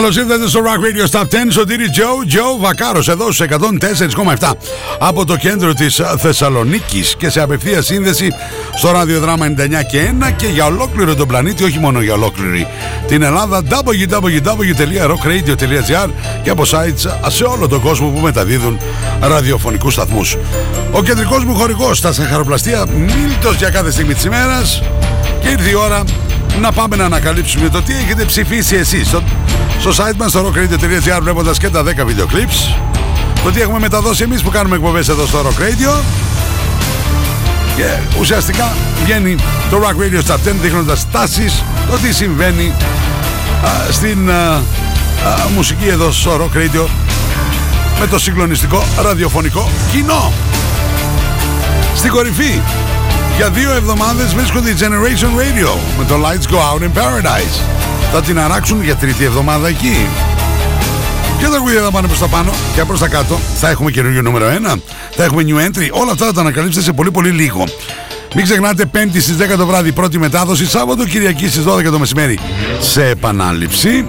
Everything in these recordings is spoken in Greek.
Καλώς ήρθατε στο Rock Radio Stop 10. Σωτήρι Τζο, Τζο Βακάρος εδώ στους 104,7 από το κέντρο της Θεσσαλονίκης και σε απευθεία σύνδεση στο ραδιοδράμα 99 και 1 και για ολόκληρο τον πλανήτη, όχι μόνο για ολόκληρη την Ελλάδα. www.rockradio.gr και από sites σε όλο τον κόσμο που μεταδίδουν ραδιοφωνικούς σταθμούς. Ο κεντρικός μου χορηγός στα σαχαροπλαστεία Μίλτο για κάθε στιγμή της ημέρας και ήρθε η ώρα να πάμε να ανακαλύψουμε το τι έχετε ψηφίσει εσείς. Στο, στο site μας στο rockradio.gr βλέποντας και τα 10 βίντεο clips. Το τι έχουμε μεταδώσει εμείς που κάνουμε εκπομπές εδώ στο Rock Radio. Και ουσιαστικά βγαίνει το Rock Radio στα 10 δείχνοντας τάσεις το τι συμβαίνει α, στην α, α, μουσική εδώ στο Rock Radio με το συγκλονιστικό ραδιοφωνικό κοινό. Στην κορυφή για δύο εβδομάδες βρίσκονται η Generation Radio με το Lights Go Out in Paradise. Θα την αράξουν για τρίτη εβδομάδα εκεί. Και τα γουίδια θα πάνε προς τα πάνω και προς τα κάτω. Θα έχουμε καινούργιο νούμερο 1. Θα έχουμε new entry. Όλα αυτά θα τα ανακαλύψετε σε πολύ πολύ λίγο. Μην ξεχνάτε Πέμπτη στις 10 το βράδυ πρώτη μετάδοση. Σάββατο Κυριακή στις 12 το μεσημέρι σε επανάληψη.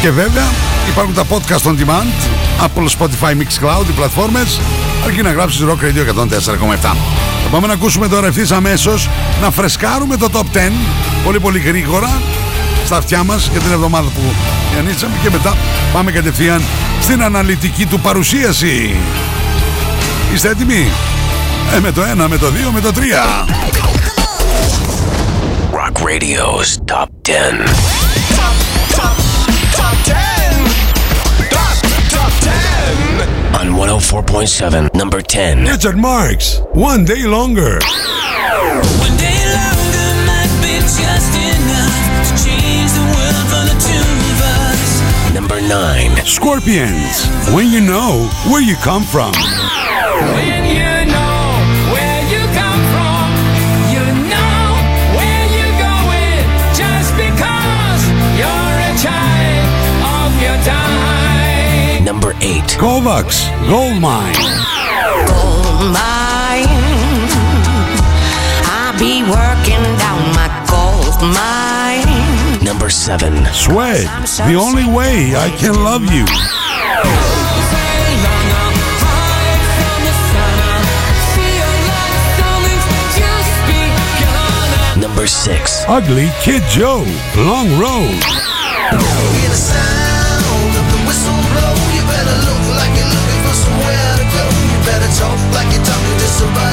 Και βέβαια υπάρχουν τα podcast on demand. Apple, Spotify, Mixcloud, οι πλατφόρμες αρκεί να γράψεις Rock Radio 104,7. Θα πάμε να ακούσουμε τώρα ευθύς αμέσως να φρεσκάρουμε το Top 10 πολύ πολύ γρήγορα στα αυτιά μας για την εβδομάδα που διανύσαμε και μετά πάμε κατευθείαν στην αναλυτική του παρουσίαση. Είστε έτοιμοι; Ε, με το 1, με το 2, με το 3. Rock Radio's Top 10. 104.7, number 10. Richard Marks, One Day Longer. One day longer might be just enough to change the world for the two of us. Number 9. Scorpions, When You Know Where You Come From. Kovacs, Gold Mine. gold mine. I be working down my gold mine. Number 7. Sweat, The Only Way I Can Love You. Number 6. Ugly Kid Joe, Long Road.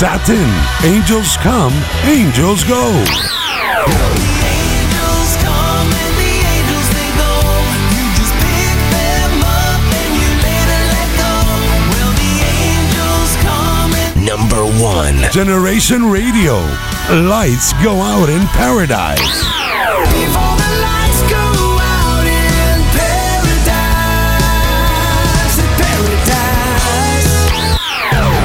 Well, the angels come angels go. Number 1. Generation Radio, Lights Go Out in Paradise.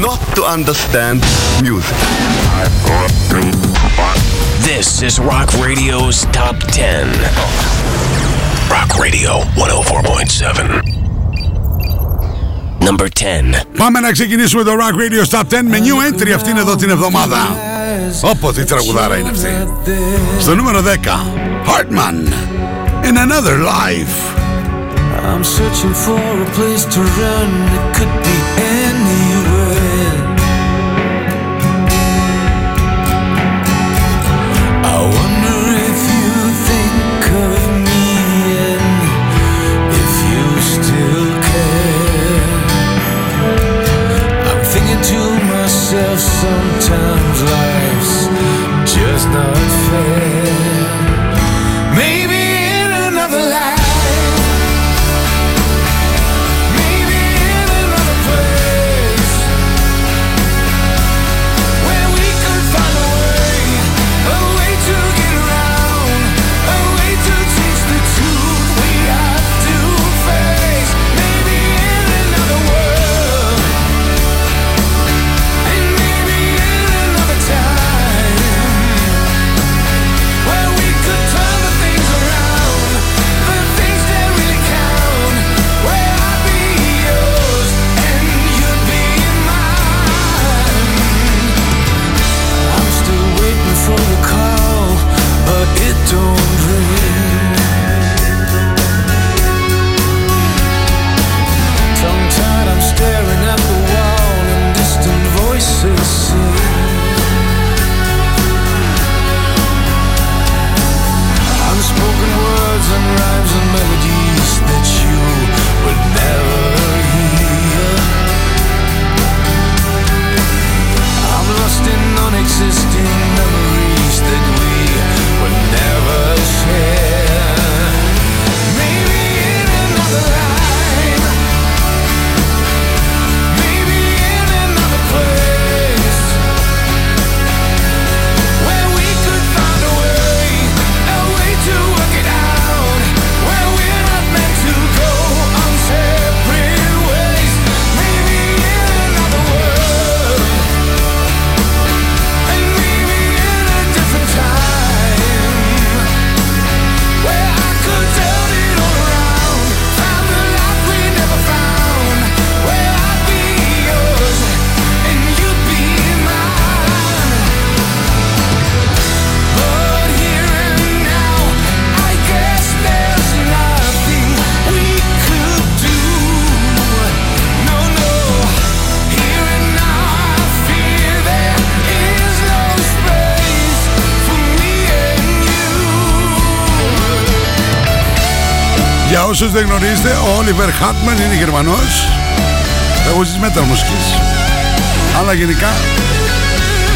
not to understand music. This is Rock Radio's Top 10. Rock Radio 104.7. Number 10. Πάμε να ξεκινήσουμε το Rock Radio Top 10 με new entry αυτήν εδώ την εβδομάδα. Όπο τι τραγουδάρα είναι αυτή. Στο νούμερο 10, Hartman, In Another Life. I'm searching for a place to run. It could be όσους δεν γνωρίζετε, ο Oliver Hartman είναι Γερμανός. Τραγουδιστής metal μουσικής. Αλλά γενικά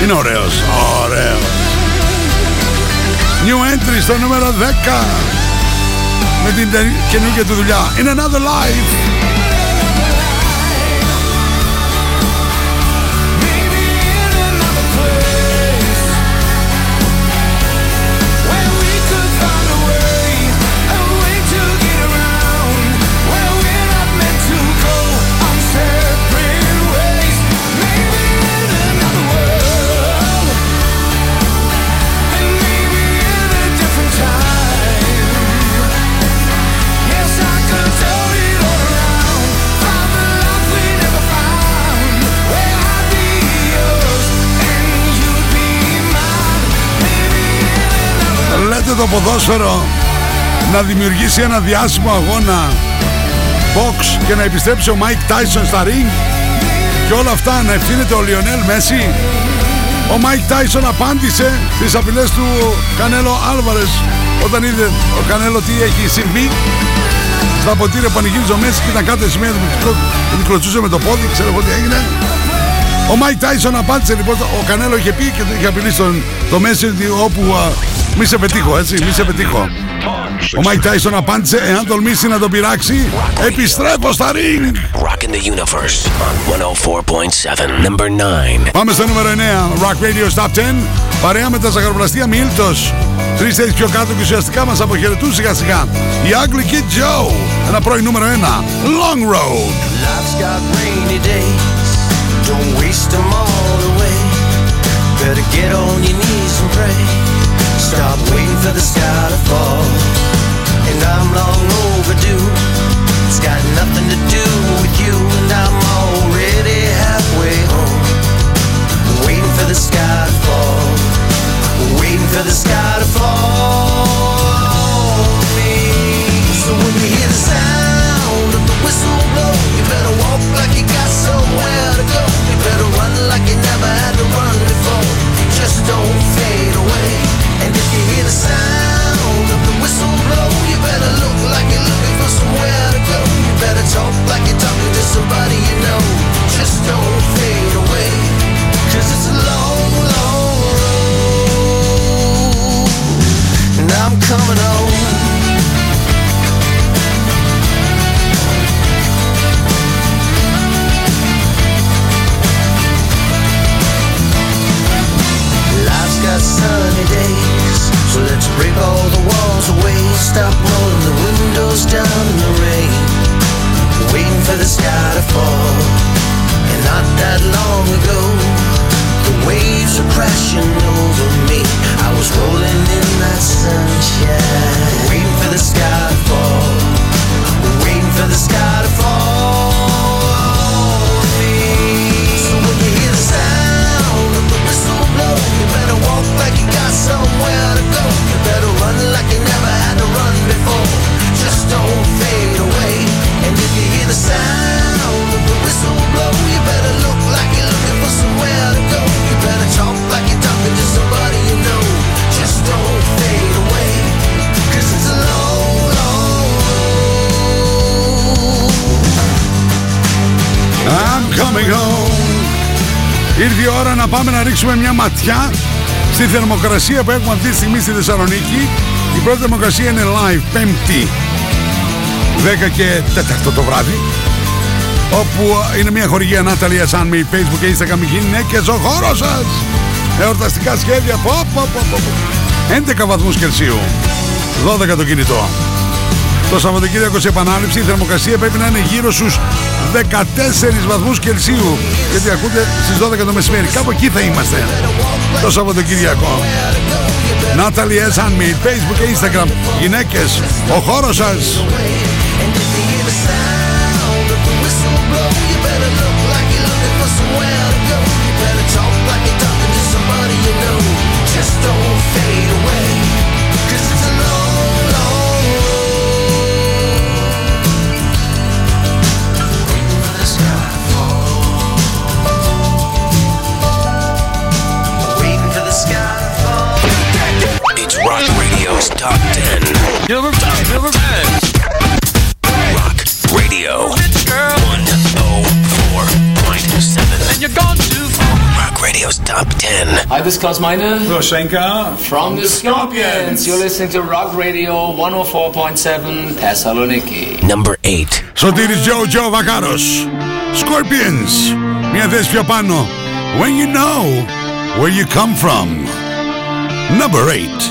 είναι ωραίος. Ωραίος. New entry στο νούμερο 10. Με την τε- καινούργια του δουλειά. In another life. Το ποδόσφαιρο να δημιουργήσει ένα διάσημο αγώνα μποξ και να επιστρέψει ο Mike Tyson στα ρινγκ και όλα αυτά να ευθύνεται ο Λιονέλ Μέσι. Ο Mike Tyson απάντησε στις απειλές του Κανέλο Άλβαρες όταν είδε ο Κανέλο τι έχει συμβεί στα αποδυτήρια πανηγύριζε ο Μέσι και ήταν κάτω η σημαία του την κλωτσούσε με το πόδι, ξέρω εγώ τι έγινε. Ο Μάικ Τάισον απάντησε λοιπόν, ο Κανέλο είχε πει και του είχε απειλήσει τον, το Μέσι ότι όπου α, μη σε πετύχω, έτσι, μη σε πετύχω. Ο Μάικ Τάισον απάντησε, εάν τολμήσει να τον πειράξει, επιστρέφω στα ρινγκ. Rocking the universe on 104.7. Number 9. Πάμε στο νούμερο 9, Rock Radio Top 10. Παρέα με τα ζαχαροπλαστεία Μίλτος. Τρεις θέσεις πιο κάτω και ουσιαστικά μας αποχαιρετούν σιγά σιγά. Οι Ugly Kid Joe. Ένα πρώην νούμερο 1, Long Road. Life's got rainy days, don't waste them all away. Better get on your knees and pray. Stop waiting for the sky to fall. And I'm long overdue. It's got nothing to do with you, and I'm already halfway home. Waiting for the sky to fall. Waiting for the sky to fall on me. So when you hear the sound of the whistle blow, you better walk like you got somewhere to go. You better run like you never had to run before. Just don't. And if you hear the sound of the whistle blow, you better look like you're looking for somewhere to go. You better talk like you're talking to somebody you know. Just don't fade μια ματιά στη θερμοκρασία που έχουμε αυτή τη στιγμή στη Θεσσαλονίκη. Η πρώτη θερμοκρασία είναι live, πέμπτη, 10 και 4 το βράδυ. Όπου είναι μια χορηγία Natalia Sun με Facebook και Instagram γυναίκες ο χώρος σας. Εορταστικά σχέδια, πω, πω, πω, πω, πω. 11 βαθμούς Κελσίου, 12 το κινητό. Το Σαββατοκύριακο σε επανάληψη η θερμοκρασία πρέπει να είναι γύρω στους 14 βαθμούς Κελσίου γιατί ακούτε στις 12 το μεσημέρι. Κάπου εκεί θα είμαστε το Σαββατοκύριακο. Natalie S. Unmade, Facebook και Instagram. Γυναίκες, ο χώρος σας. 10. Number 10. Number 10. Rock Radio 104.7. And you're gone too far. Rock Radio's Top 10. Hi, this is Klaus Meine Roshenka. from the Scorpions. You're listening to Rock Radio 104.7 Thessaloniki. Number 8. Σωτήρης Τζο Τζο Βακάρος. Scorpions. Μια θέση πιο πάνω. When you know where you come from. Number 8.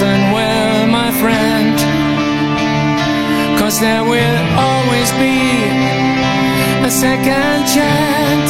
lesson well, my friend. Cause there will always be a second chance.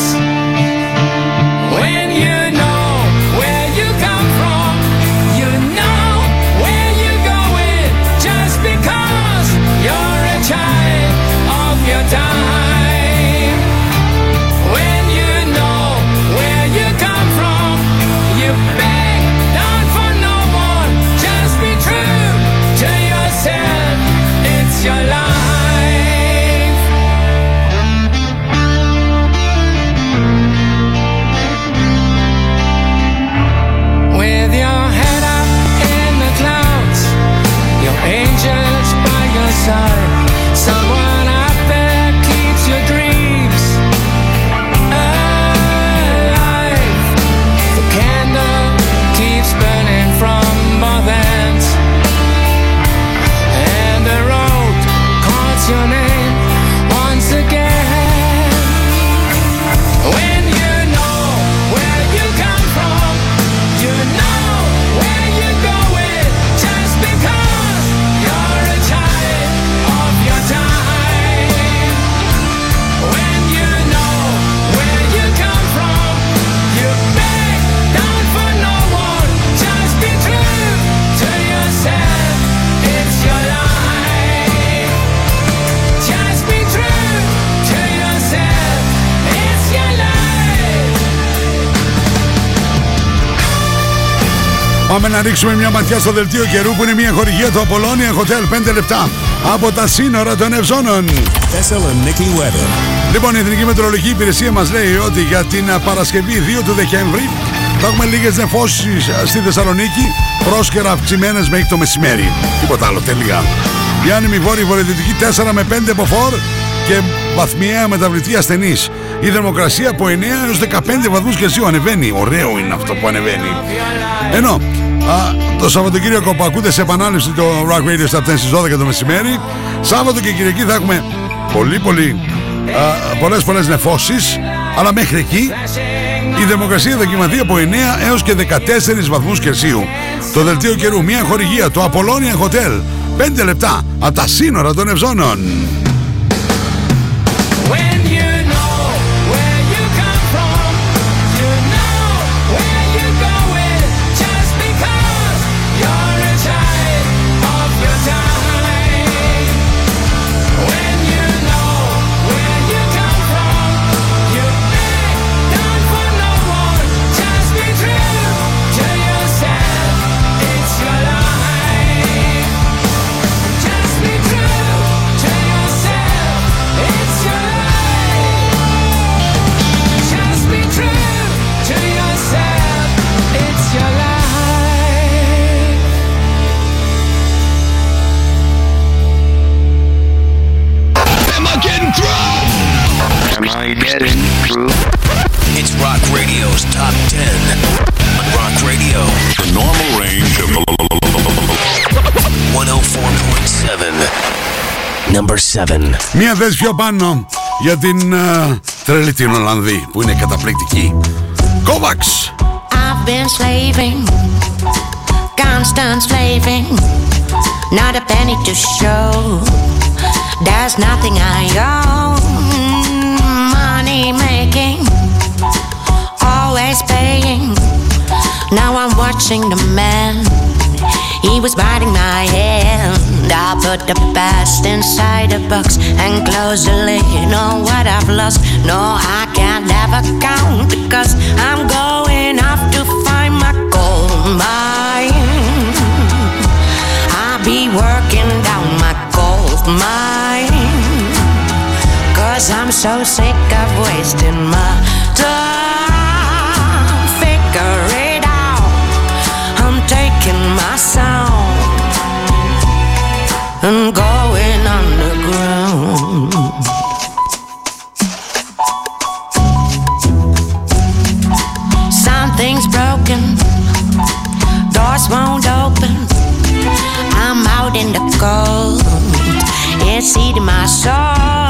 Πάμε να ρίξουμε μια ματιά στο δελτίο καιρού που είναι μια χορηγία του Απολώνια Hotel 5 λεπτά από τα σύνορα των Ευζώνων. Thessaloniki weather. Λοιπόν, η Εθνική Μετρολογική Υπηρεσία μας λέει ότι για την α, Παρασκευή 2 του Δεκέμβρη θα έχουμε λίγες νεφώσεις α, στη Θεσσαλονίκη, πρόσκαιρα αυξημένες μέχρι το μεσημέρι. Τίποτα άλλο, τελεία. Η άνεμη βόρεια βορειοδυτική 4 με 5 από φόρ και βαθμιαία μεταβλητή ασθενής. Η θερμοκρασία από 9 έως 15 βαθμούς Κελσίου ανεβαίνει. Ωραίο είναι αυτό που ανεβαίνει. Ενώ α, το Σαββατοκύριακο που ακούτε σε επανάληψη το Rock Radio στα 10 στις 12 το μεσημέρι, Σάββατο και Κυριακή θα έχουμε πολύ πολύ α, πολλές πολλές νεφώσεις, αλλά μέχρι εκεί η θερμοκρασία δοκιμαθεί από 9 έως και 14 βαθμούς Κελσίου. Το δελτίο καιρού, μια χορηγία, το Apollonia Hotel, 5 λεπτά από τα σύνορα των Ευζώνων. It's Rock Radio's Top 10 on Rock Radio. The normal range of 104.7. Number 7. Μία θέση πιο πάνω για την α, τρελή την Ολλανδή που είναι καταπληκτική. Kovacs! I've been slaving, constant slaving, not a penny to show. There's nothing I own, making, always paying. Now I'm watching the man, he was biting my hand. I put the past inside a box and close the lid Know what I've lost. No, I can't ever count because I'm going off to find my gold mine. I'll be working down my gold mine. Cause I'm so sick of wasting my time. Figure it out. I'm taking my sound and going underground. Something's broken, doors won't open. I'm out in the cold, it's eating my soul.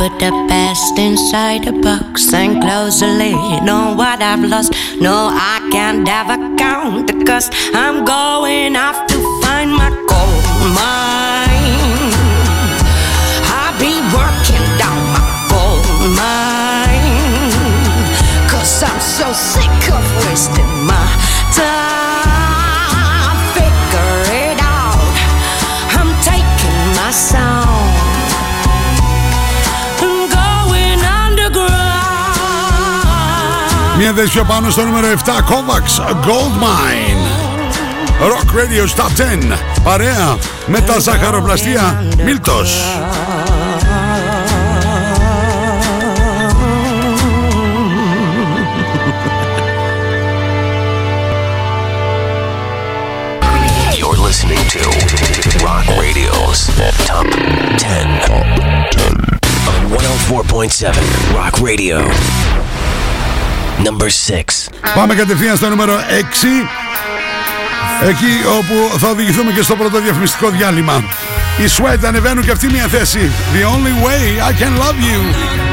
Put the best inside a box and close the lid on what I've lost. No, I can't ever count the cost. I'm going off to find my gold mine. I'll be working down my gold mine. Cause I'm so sick of wasting my Μια θέση πάνω στο νούμερο 7 Kovacs Goldmine. Rock Radio Stop 10 Παρέα με τα ζαχαροπλαστεία Μίλτος. You're listening to Rock Radio's Top 10 on 104.7 Rock Radio. Number 6. Πάμε κατευθείαν στο νούμερο 6. Εκεί όπου θα οδηγηθούμε και στο πρώτο διαφημιστικό διάλειμμα. Οι Sweat ανεβαίνουν και αυτή μια θέση. The only way I can love you.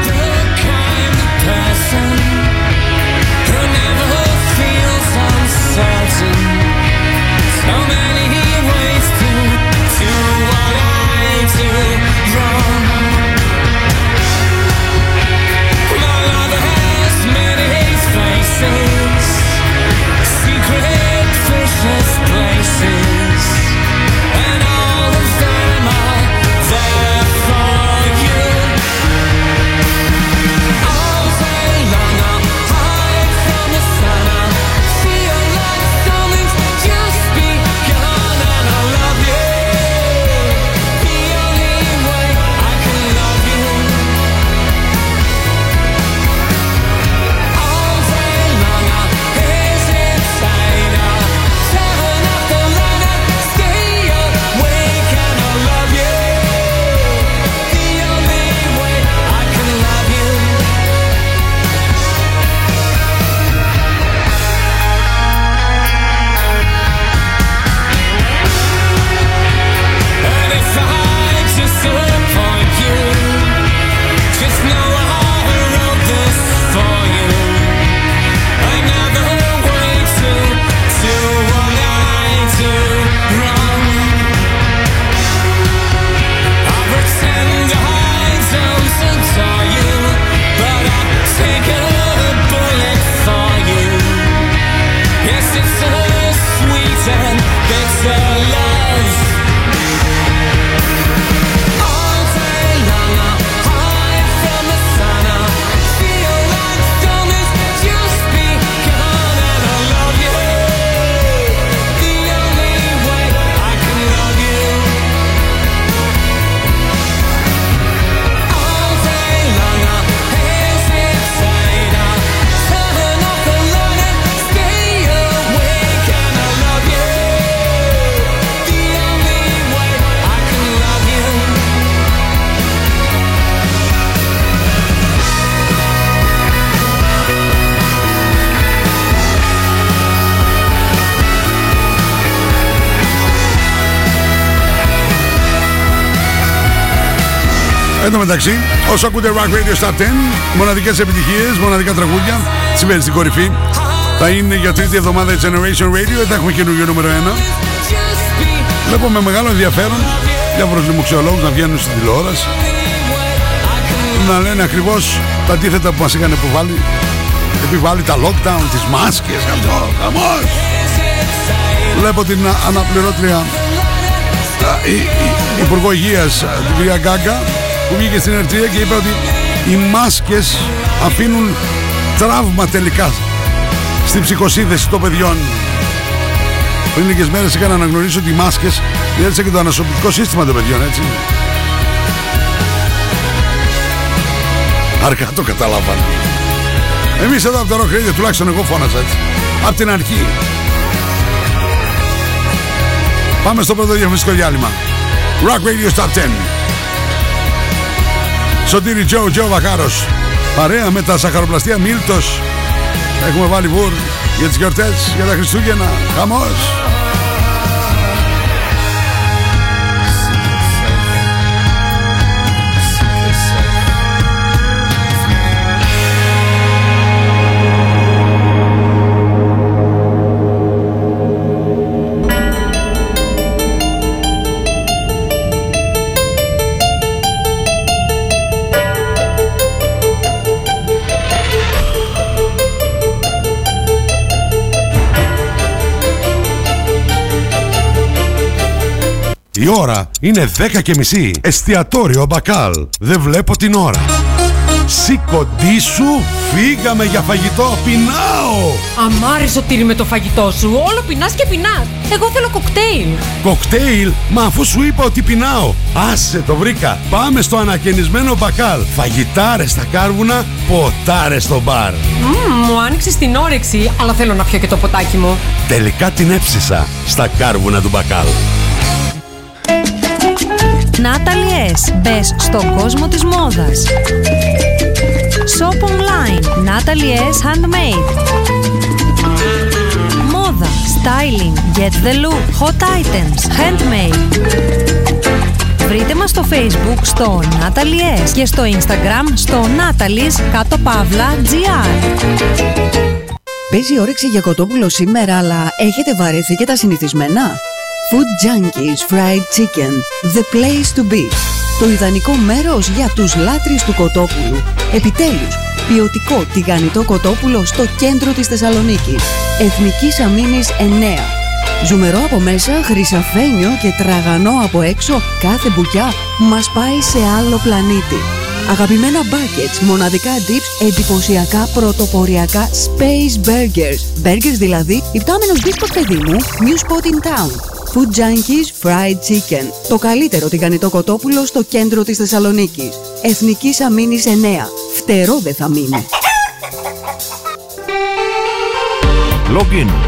Όσο ακούτε Rock Radio Stop 10, μοναδικές επιτυχίες, μοναδικά τραγούδια, συμβαίνει στην κορυφή. Θα είναι για τρίτη εβδομάδα η Generation Radio, θα έχουμε καινούργιο νούμερο 1. Βλέπω με μεγάλο ενδιαφέρον διάφορους λοιμοξιολόγου να βγαίνουν στην τηλεόραση να λένε ακριβώς τα αντίθετα που μας είχαν επιβάλει. Επιβάλει τα lockdown, τις μάσκες, αυτό, χαμός. Βλέπω την α, αναπληρώτρια α, η, η, Υπουργό Υγείας, την κυρία Γκάγκα, που βγήκε στην Ερτρία και είπε ότι οι μάσκες αφήνουν τραύμα τελικά στην ψυχοσύνθεση των παιδιών. Πριν λίγες μέρες είχαν αναγνωρίσει ότι οι μάσκες διέλυσαν και το ανασωπητικό σύστημα των παιδιών, έτσι. Αργά το καταλάβαν. Εμείς εδώ από το Rock Radio, τουλάχιστον εγώ φώναζα έτσι. Απ' την αρχή. Πάμε στο πρώτο διαφημιστικό διάλειμμα. Rock Radio Stop 10. Σωτήρι Τζο, Τζο Βαχάρος. Παρέα με τα σαχαροπλαστεία Μίλτος. Έχουμε βάλει βουρ για τις γιορτές, για τα Χριστούγεννα. Χαμός. Η ώρα είναι 10 και μισή. Εστιατόριο Μπακάλ. Δεν βλέπω την ώρα. Σηκωτή σου, φύγαμε για φαγητό. Πεινάω! Αμάρι σωτήρι με το φαγητό σου. Όλο πεινάς και πεινάς. Εγώ θέλω κοκτέιλ. Κοκτέιλ, μα αφού σου είπα ότι πεινάω. Άσε το βρήκα. Πάμε στο ανακαινισμένο μπακάλ. Φαγητάρες στα κάρβουνα, ποτάρες στο μπαρ. Μμμ, μου άνοιξε την όρεξη, αλλά θέλω να πιω και το ποτάκι μου. Τελικά την έψισα στα κάρβουνα του μπακάλ. Natalie S. Μπες στον κόσμο της μόδας. Shop online. Natalie S. Handmade. Μόδα. Styling. Get the look. Hot items. Handmade. Βρείτε μας στο facebook στο Natalie S. και στο instagram στο Natalie's κάτω παύλα GR. Παίζει όρεξη για κοτόπουλο σήμερα, αλλά έχετε βαρεθεί και τα συνηθισμένα; Food Junkies Fried Chicken. The place to be. Το ιδανικό μέρος για τους λάτρεις του κοτόπουλου. Επιτέλους, ποιοτικό τηγανιτό κοτόπουλο στο κέντρο της Θεσσαλονίκης. Εθνικής Αμήνης 9. Ζουμερό από μέσα, χρυσαφένιο και τραγανό από έξω, κάθε μπουκιά μας πάει σε άλλο πλανήτη. Αγαπημένα buckets, μοναδικά dips, εντυπωσιακά πρωτοποριακά space burgers. Burgers δηλαδή, υπτάμενος μπίσκοτ παιδί μου, new spot in town. Food Junkies Fried Chicken. Το καλύτερο τηγανιτό κοτόπουλο στο κέντρο της Θεσσαλονίκης. Εθνικής Αμήνης 9. Φτερό δεν θα μείνει. Login,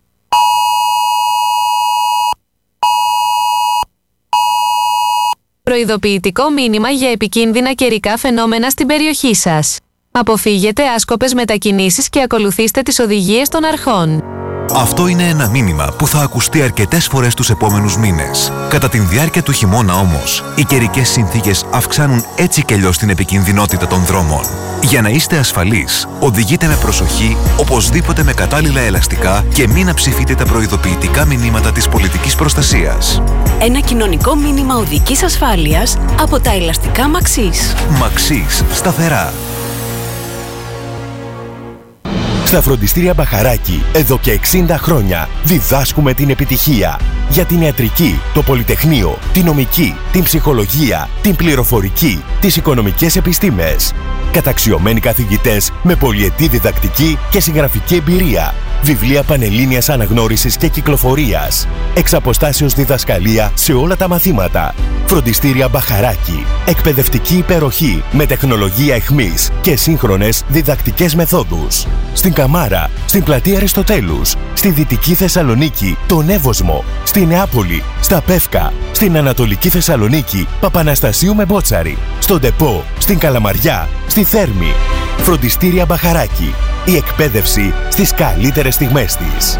Προειδοποιητικό μήνυμα για επικίνδυνα καιρικά φαινόμενα στην περιοχή σας. Αποφύγετε άσκοπες μετακινήσεις και ακολουθήστε τις οδηγίες των αρχών. Αυτό είναι ένα μήνυμα που θα ακουστεί αρκετές φορές τους επόμενους μήνες. Κατά τη διάρκεια του χειμώνα όμως, οι καιρικές συνθήκες αυξάνουν έτσι κι αλλιώς την επικινδυνότητα των δρόμων. Για να είστε ασφαλείς, οδηγείτε με προσοχή, οπωσδήποτε με κατάλληλα ελαστικά και μην αψηφείτε τα προειδοποιητικά μηνύματα της πολιτικής προστασίας. Ένα κοινωνικό μήνυμα οδικής ασφάλειας από τα ελαστικά Μαξής. Μαξί, σταθερά. Στα φροντιστήρια Μπαχαράκη, εδώ και 60 χρόνια, διδάσκουμε την επιτυχία. Για την ιατρική, το πολυτεχνείο, την νομική, την ψυχολογία, την πληροφορική, τις οικονομικές επιστήμες. Καταξιωμένοι καθηγητές με πολυετή διδακτική και συγγραφική εμπειρία. Βιβλία πανελλήνιας αναγνώρισης και κυκλοφορίας. Εξ αποστάσεως διδασκαλία σε όλα τα μαθήματα. Φροντιστήρια Μπαχαράκη. Εκπαιδευτική υπεροχή με τεχνολογία εχμής και σύγχρονες διδακτικές μεθόδους. Στην Καμάρα, στην πλατεία Αριστοτέλους, στη Δυτική Θεσσαλονίκη, τον Εύωσμο, στη Νεάπολη, στα Πεύκα, στην Ανατολική Θεσσαλονίκη, Παπαναστασίου με Μπότσαρη, στον Τεπό, στην Καλαμαριά, στη Θέρμη. Φροντιστήρια Μπαχαράκη. Η εκπαίδευση στις καλύτερες στιγμές της.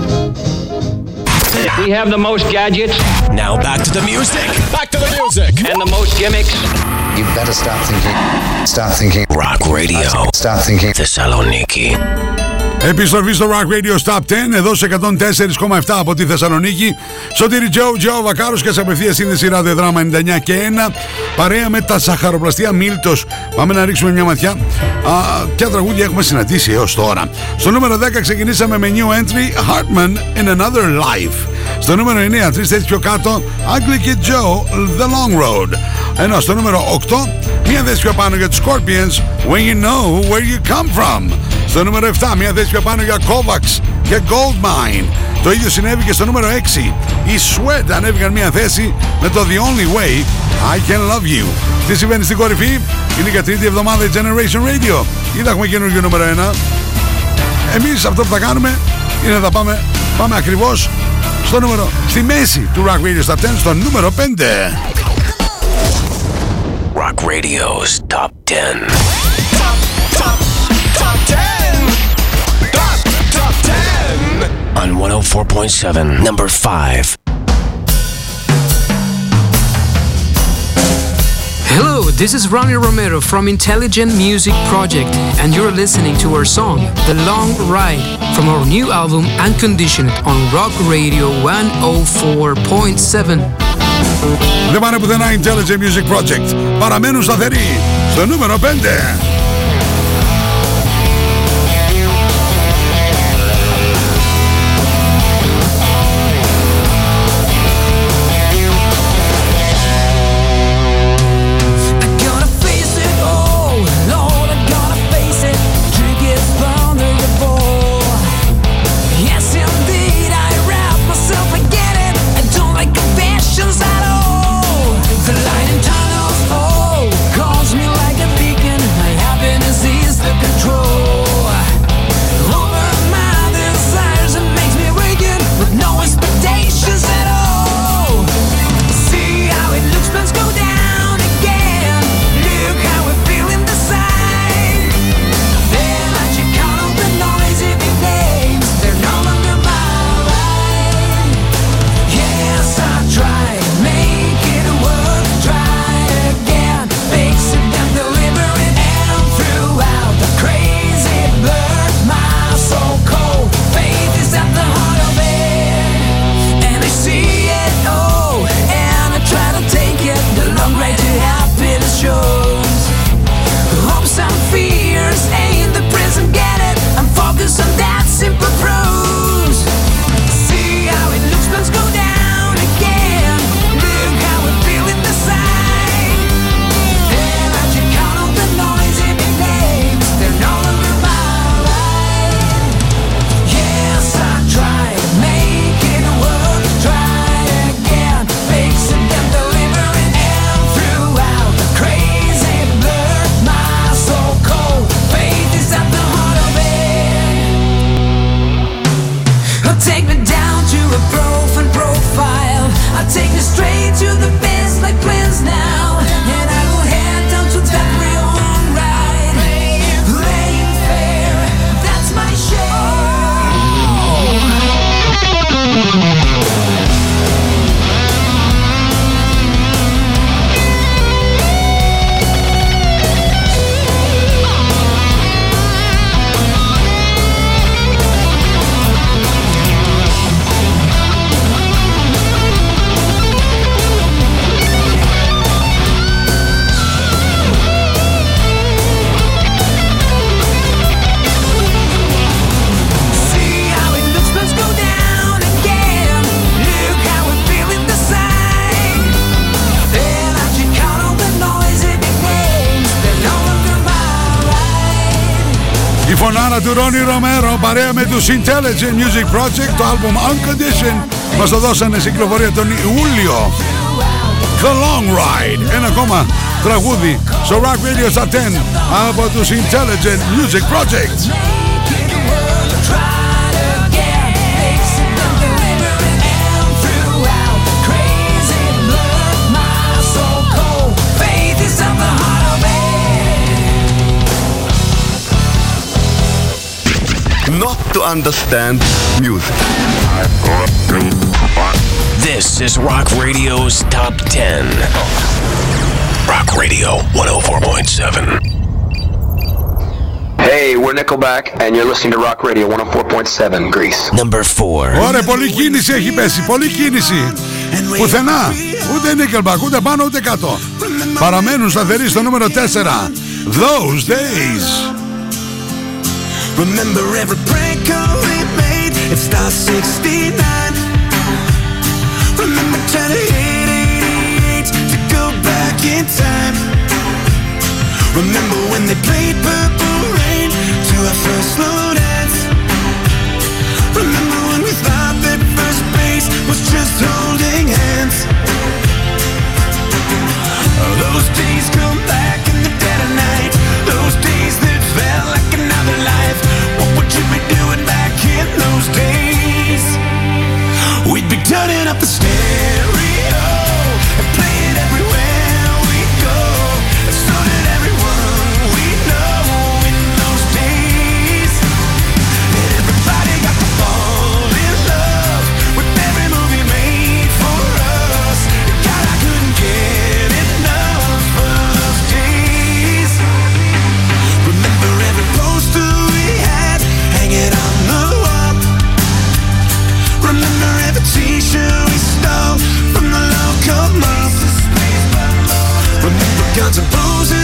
We have the most gadgets. Now back to the music. Back to the music. And the most gimmicks. You better start thinking. Start thinking. Rock radio. Start thinking. Thessaloniki. Επιστροφή στο Rock Radio Stop 10 εδώ σε 104,7 από τη Θεσσαλονίκη. Σωτήρι Τζο, Τζο Βακάρος και σε απευθείας σύνδεση ραδιοδράμα 99 και 1. Παρέα με τα σαχαροπλαστεία Μίλτος. Πάμε να ρίξουμε μια ματιά. Α, ποια τραγούδια έχουμε συναντήσει έως τώρα. Στο νούμερο 10 ξεκινήσαμε με new entry Hartman in Another Life. Στο νούμερο 9, τρεις θέσεις πιο κάτω, Ugly Kid Joe, The Long Road. Ενώ στο νούμερο 8, μία θέση πιο πάνω για τους Scorpions, When You Know Where You Come From. Στο νούμερο 7, μία θέση πιο πάνω για Kovacs και Goldmine. Το ίδιο συνέβη και στο νούμερο 6. Οι Sweat ανέβηκαν μία θέση με το The Only Way I Can Love You. Τι συμβαίνει στην κορυφή, είναι για τρίτη εβδομάδα η Generation Radio. Ήδη έχουμε καινούργιο νούμερο 1. Εμείς αυτό που θα κάνουμε είναι να πάμε, πάμε ακριβώς στο νούμερο, στη μέση του Rock Radio Stop 10, στο νούμερο 5. Rock radio's top 10. On 104.7, number 5. Hello, this is Ronnie Romero from Intelligent Music Project, and you're listening to our song, The Long Ride, from our new album Unconditioned on Rock Radio 104.7. Δεν πάνε πουθενά Intelligent Music Project. Παραμένουν σταθεροί στο νούμερο 5. Του Ρόνι Ρομέρο παρέα με τους Intelligent Music Project το album Unconditioned μας το δώσανε στην κυκλοφορία τον Ιούλιο The Long Ride ένα ακόμα τραγούδι στο Rock Radio στα 10 από τους Intelligent Music Project to understand music. This is Rock Radio's Top 10. Rock Radio 104.7. Hey, we're Nickelback, and you're listening to Rock Radio 104.7 Greece. Number 4. Ωραία, πολλή κίνηση έχει πέσει, πολλή κίνηση. Πουθενά, ούτε Nickelback, ούτε πάνω ούτε κάτω. Παραμένουν σταθεροί στο νούμερο 4. Those Days. Remember every prank call we made. It starts 69. Remember trying to hit 88 to go back in time. Remember when they played Purple Rain to our first slow dance. Remember when we thought that first base was just holding hands. Those days come back What would you be doing back in those days? We'd be turning up the stereo and bruises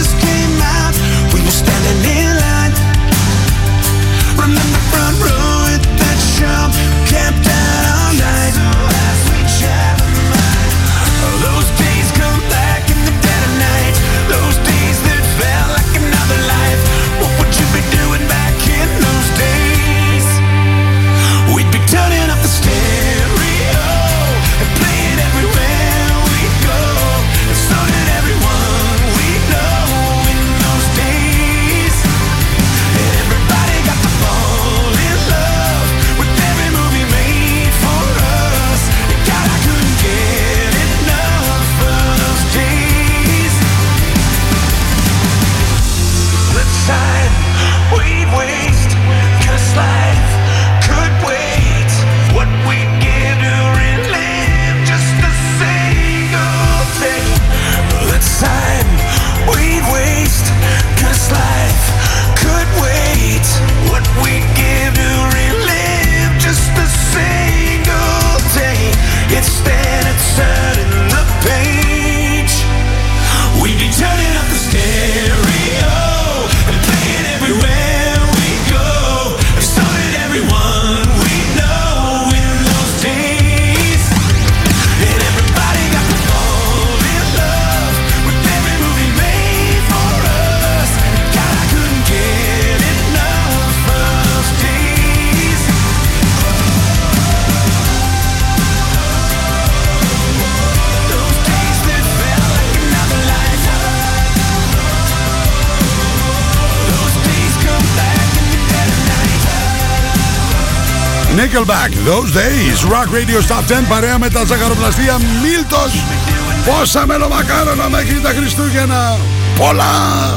Nickelback. Those days. Rock Radio Stop 10 παρέα με τα ζαχαροπλαστεία. Μίλτος. Πόσα μελομακάρονα μέχρι τα Χριστούγεννα. Πολλά.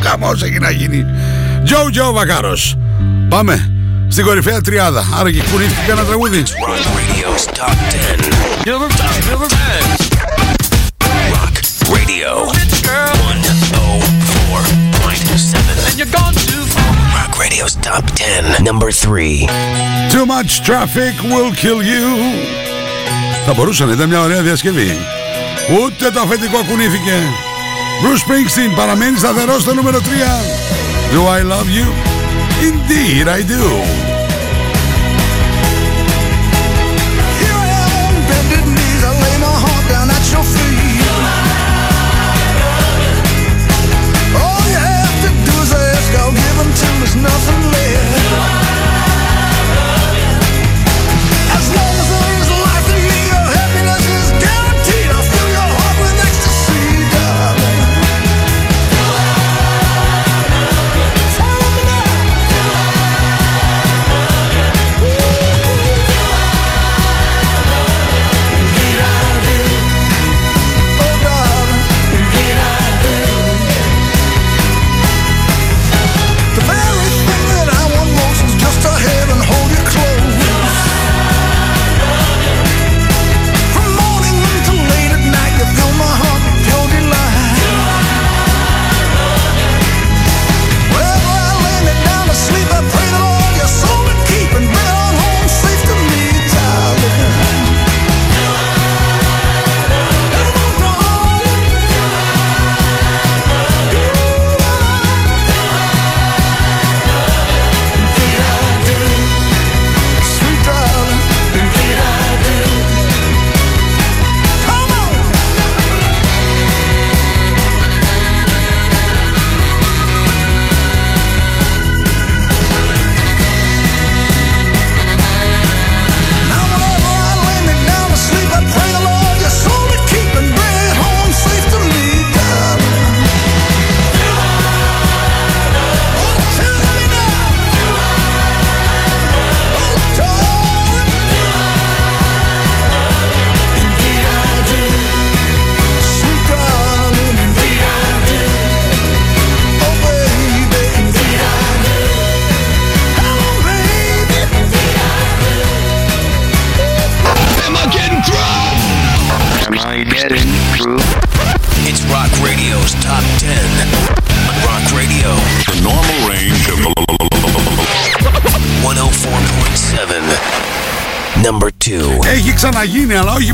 Καμό έχει να γίνει. Τζο Τζο Βακάρος. Πάμε στην κορυφαία τριάδα. Άρα και κουνήθηκε ένα τραγούδι. Rock Radio's Top 10. Rock Radio 104.7. And you're gone. Radio's Top 10, number 3. Too much traffic will kill you. Θα μπορούσαν, ήταν μια ωραία διασκευή. Ούτε το αφεντικό κουνήθηκε. Bruce Springsteen παραμένει σταθερό στο νούμερο 3. Do I love you? Indeed I do.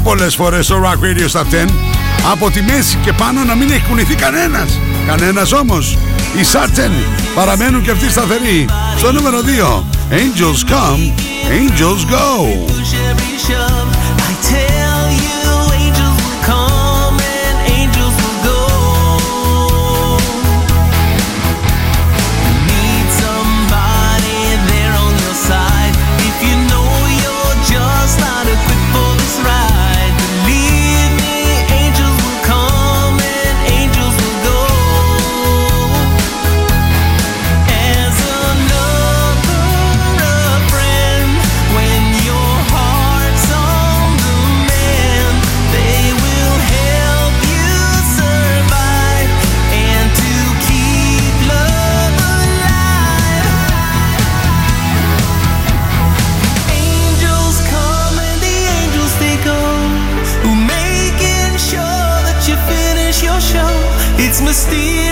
Πολλές φορές στο Rock Radio Top 10. Από τη μέση και πάνω να μην έχει κουνηθεί κανένας. Κανένας όμως. Οι Σάρτσεν παραμένουν και αυτοί σταθεροί. Στο νούμερο 2. Angels come, angels go. It's mysterious,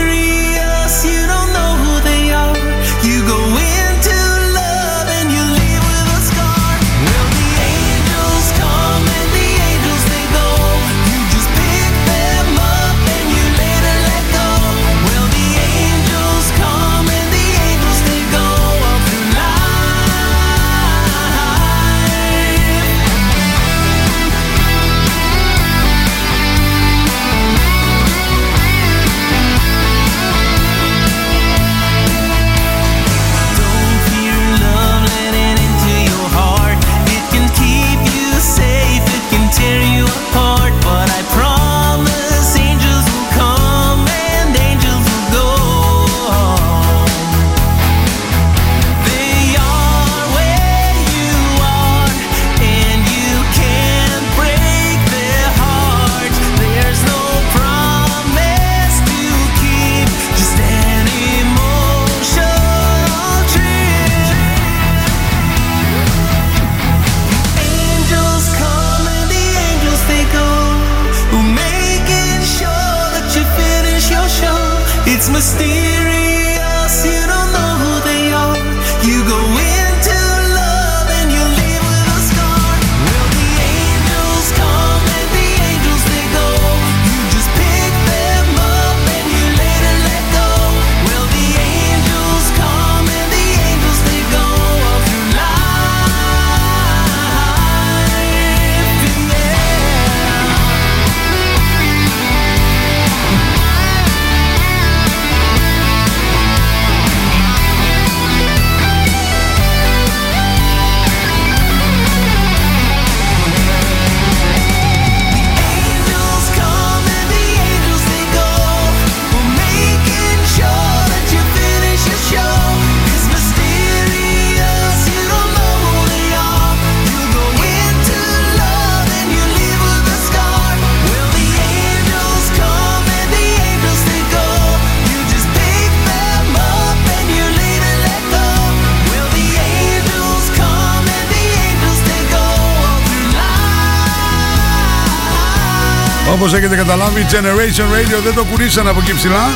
Όπως έχετε καταλάβει, Generation Radio δεν το κουρίσαν από εκεί ψηλά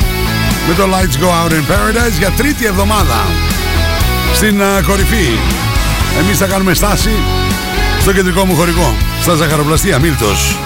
με το Lights Go Out in Paradise για τρίτη εβδομάδα στην α, κορυφή. Εμείς θα κάνουμε στάση στο κεντρικό μου χωρικό, στα Ζαχαροπλαστεία Μίλτος.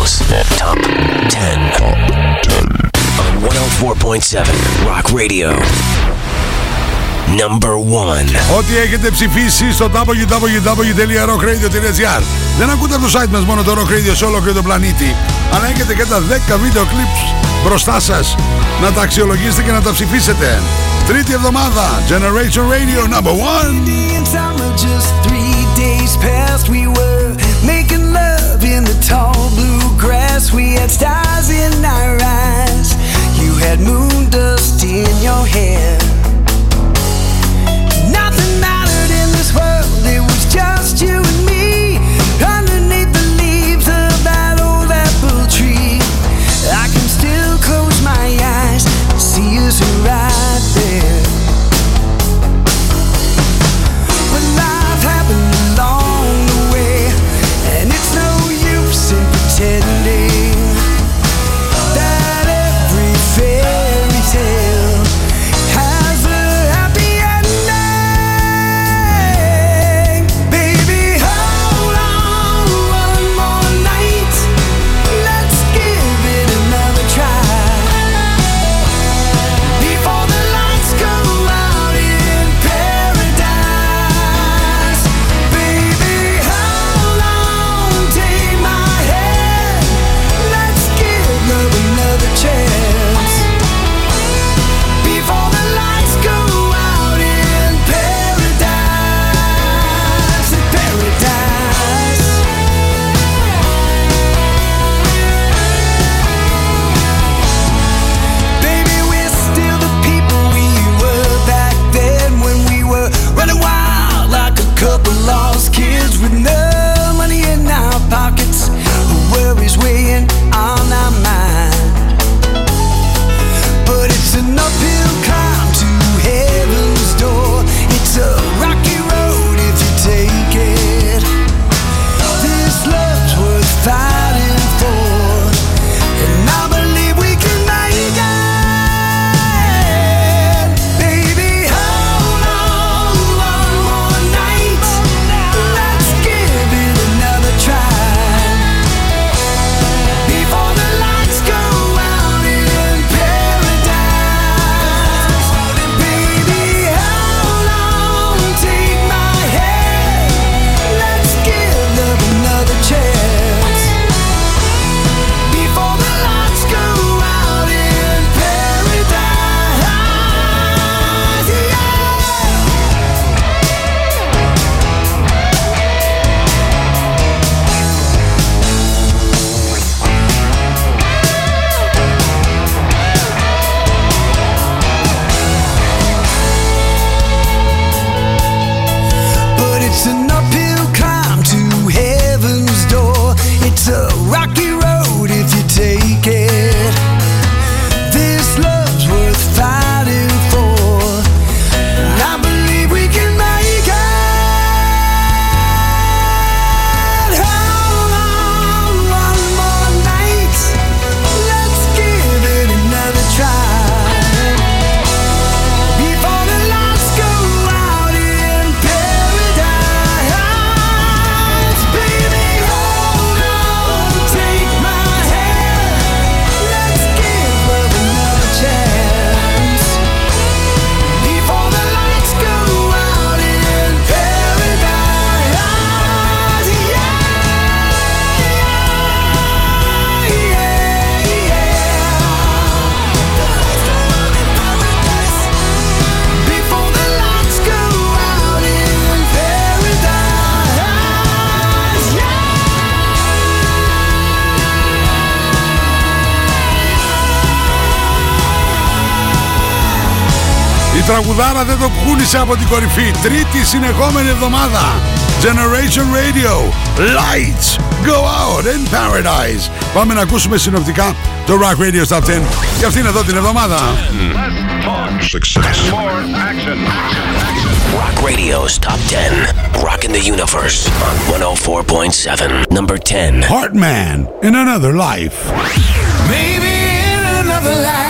Radio's Top 10. On 104.7 Rock Radio. Number 1. Ό,τι έχετε ψηφίσει στο www.rockradio.gr Δεν ακούτε από το site μας μόνο το Rock Radio σε όλο και το πλανήτη Αλλά έχετε και τα 10 βίντεο clips μπροστά σας Να τα αξιολογήσετε και να τα ψηφίσετε Τρίτη εβδομάδα Generation Radio number 1 yes, we had stars in our eyes. You had moon dust in your hair. Τραγουδάρα δεν το κούνησε από την κορυφή. Τρίτη συνεχόμενη εβδομάδα. Generation Radio. Lights go out in paradise. Πάμε να ακούσουμε συνοπτικά το Rock Radio Top 10 για αυτήν εδώ την εβδομάδα. Success. Rock Radio's Top 10. Rocking the Universe on 104.7. Number 10. Heartman in another life. Maybe in another life.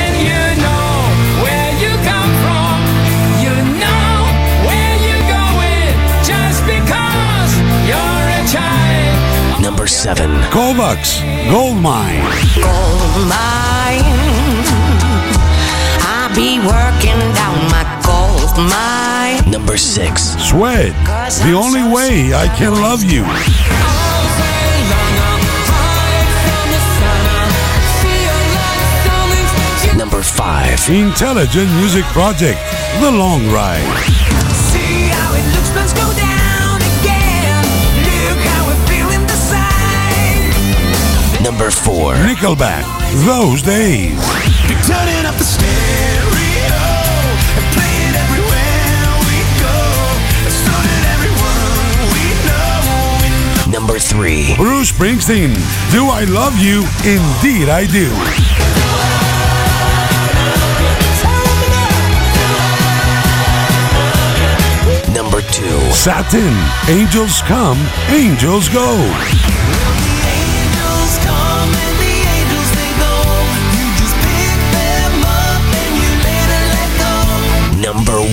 7. Kovacs. Gold Mine. Gold mine. I'll be working down my gold mine. Number 6. Sweat. The only way I can love you. Number 5. Intelligent Music Project. The Long Ride. Number 4. Nickelback. Those days. Turning up the stereo and playing everywhere we go. So that everyone we know. Number 3. Bruce Springsteen. Do I love you? Indeed I do. Number 2. Satin. Angels come, angels go.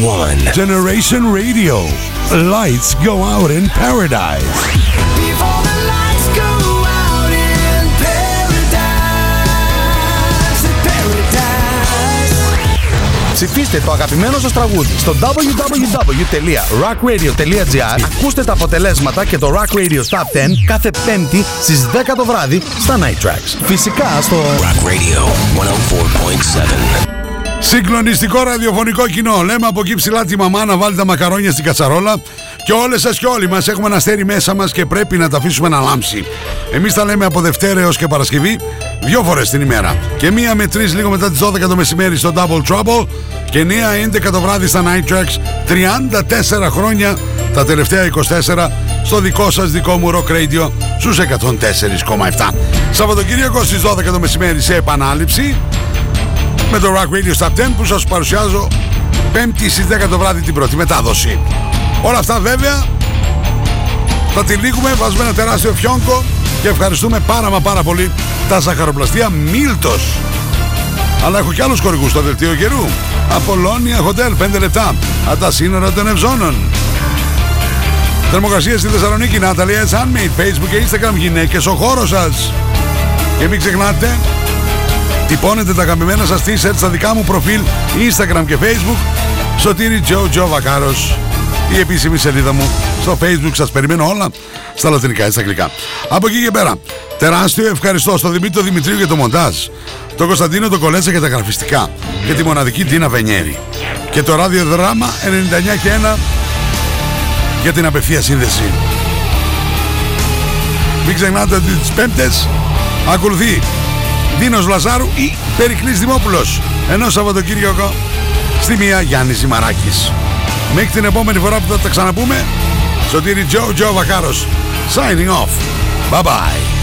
Go. Number 1. Generation Radio. Lights go out in paradise. Before the lights go out in paradise, in paradise. Ψηφίστε το αγαπημένο σας τραγούδι στο www.rockradio.gr Ακούστε τα αποτελέσματα και το Rock Radio Top 10 κάθε πέμπτη στις 10 το βράδυ στα Night Tracks. Φυσικά στο Rock Radio 104.7. Συγκλονιστικό ραδιοφωνικό κοινό. Λέμε από εκεί ψηλά τη μαμά να βάλει τα μακαρόνια στην κατσαρόλα. Και όλες σας και όλοι μας έχουμε ένα αστέρι μέσα μας και πρέπει να τα αφήσουμε να λάμψει. Εμείς τα λέμε από Δευτέρα έως και Παρασκευή, δύο φορές την ημέρα. Και μία με τρεις λίγο μετά τις 12 το μεσημέρι στο Double Trouble. Και νέα 11 το βράδυ στα Night Tracks. 34 χρόνια τα τελευταία 24 στο δικό σας δικό μου Rock Radio στους 104,7. Σαββατοκύριακο στις 12 το μεσημέρι σε επανάληψη με το Rock Radio Stop 10 που σας παρουσιάζω πέμπτη στις 10 το βράδυ την πρώτη μετάδοση. Όλα αυτά βέβαια θα τυλίγουμε, βάζουμε ένα τεράστιο φιόγκο και ευχαριστούμε πάρα μα πάρα πολύ τα ζαχαροπλαστεία Μίλτος. Αλλά έχω και άλλους χορηγούς στο δελτίο καιρού. Απολώνια Hotel 5 λεπτά. Από τα σύνορα των Ευζώνων. Θερμοκρασία στη Θεσσαλονίκη, Νάταλια Handmade, Facebook και Instagram γυναίκες ο χώρος σας. Και μην ξεχνάτε, τυπώνετε τα αγαπημένα σας t-shirt στα δικά μου προφίλ Instagram και Facebook. Σωτήρι Τζο Τζο Βακάρος. Η επίσημη σελίδα μου στο facebook σας περιμένω όλα στα λατινικά και στα αγγλικά. Από εκεί και πέρα τεράστιο ευχαριστώ στον Δημήτρη Δημητρίου για το μοντάζ τον Κωνσταντίνο τον Κολέτσα για τα γραφιστικά και τη μοναδική Τίνα Βενιέρη. Και το ράδιο δράμα 99 και 1 για την απευθεία σύνδεση. Μην ξεχνάτε ότι τις πέμπτες ακολουθεί Δίνος Λαζάρου ή Περικλής Δημόπουλος. Ενώ Σαββατοκύριακο στη μία Γιάννη Ζημαράκης. Μέχρι την επόμενη φορά που θα τα ξαναπούμε Σωτήρι Τζο Τζο Βακάρος signing off. Bye bye